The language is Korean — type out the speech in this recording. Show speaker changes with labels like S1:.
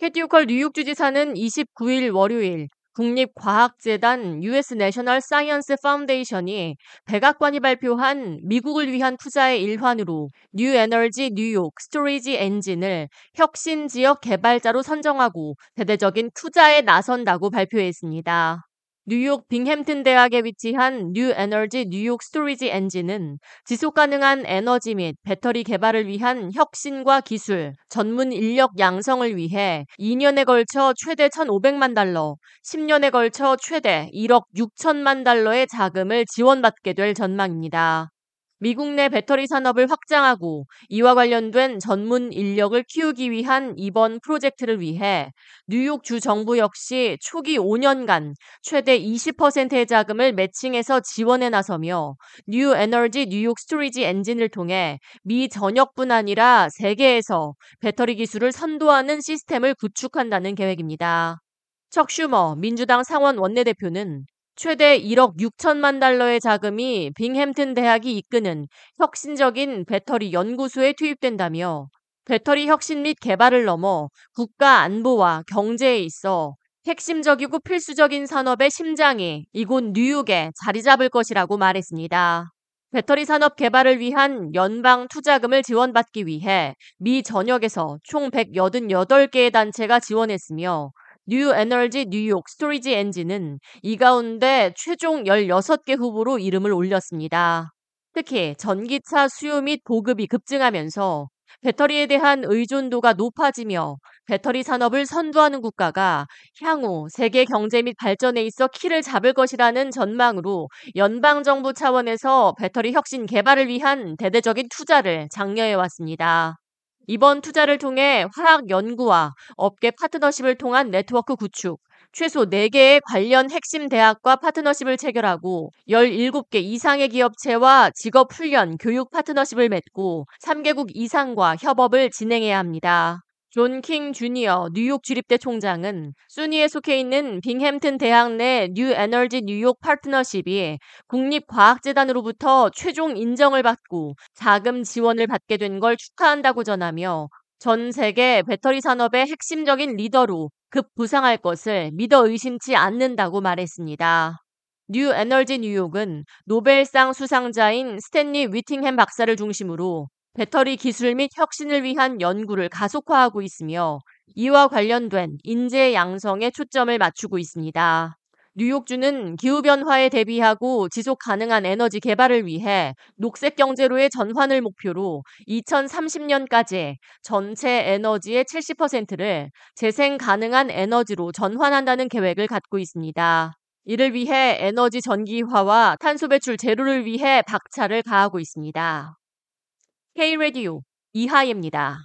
S1: 캐시 호컬 뉴욕 주지사는 29일 월요일 국립과학재단 US 내셔널 사이언스 파운데이션이 백악관이 발표한 미국을 위한 투자의 일환으로 New Energy New York Storage Engine을 혁신 지역 개발자로 선정하고 대대적인 투자에 나선다고 발표했습니다. 뉴욕 빙햄튼 대학에 위치한 New Energy New York Storage Engine은 지속 가능한 에너지 및 배터리 개발을 위한 혁신과 기술, 전문 인력 양성을 위해 2년에 걸쳐 최대 1,500만 달러, 10년에 걸쳐 최대 1억 6천만 달러의 자금을 지원받게 될 전망입니다. 미국 내 배터리 산업을 확장하고 이와 관련된 전문 인력을 키우기 위한 이번 프로젝트를 위해 뉴욕 주 정부 역시 초기 5년간 최대 20%의 자금을 매칭해서 지원에 나서며 New Energy New York Storage Engine을 통해 미 전역뿐 아니라 세계에서 배터리 기술을 선도하는 시스템을 구축한다는 계획입니다. 척 슈머 민주당 상원 원내대표는 최대 1억 6천만 달러의 자금이 빙햄튼 대학이 이끄는 혁신적인 배터리 연구소에 투입된다며 배터리 혁신 및 개발을 넘어 국가 안보와 경제에 있어 핵심적이고 필수적인 산업의 심장이 이곳 뉴욕에 자리 잡을 것이라고 말했습니다. 배터리 산업 개발을 위한 연방 투자금을 지원받기 위해 미 전역에서 총 188개의 단체가 지원했으며 New Energy New York Storage Engine은 이 가운데 최종 16개 후보로 이름을 올렸습니다. 특히 전기차 수요 및 보급이 급증하면서 배터리에 대한 의존도가 높아지며 배터리 산업을 선도하는 국가가 향후 세계 경제 및 발전에 있어 키를 잡을 것이라는 전망으로 연방 정부 차원에서 배터리 혁신 개발을 위한 대대적인 투자를 장려해 왔습니다. 이번 투자를 통해 화학 연구와 업계 파트너십을 통한 네트워크 구축, 최소 4개의 관련 핵심 대학과 파트너십을 체결하고 17개 이상의 기업체와 직업 훈련, 교육 파트너십을 맺고 3개국 이상과 협업을 진행해야 합니다. 존 킹 주니어 뉴욕 주립대 총장은 SUNY에 속해 있는 빙햄튼 대학 내 New Energy New York 파트너십이 국립과학재단으로부터 최종 인정을 받고 자금 지원을 받게 된 걸 축하한다고 전하며 전 세계 배터리 산업의 핵심적인 리더로 급부상할 것을 믿어 의심치 않는다고 말했습니다. 뉴 에너지 뉴욕은 노벨상 수상자인 스탠리 위팅햄 박사를 중심으로 배터리 기술 및 혁신을 위한 연구를 가속화하고 있으며 이와 관련된 인재 양성에 초점을 맞추고 있습니다. 뉴욕주는 기후변화에 대비하고 지속 가능한 에너지 개발을 위해 녹색 경제로의 전환을 목표로 2030년까지 전체 에너지의 70%를 재생 가능한 에너지로 전환한다는 계획을 갖고 있습니다. 이를 위해 에너지 전기화와 탄소 배출 제로를 위해 박차를 가하고 있습니다. K-Radio 이하예입니다.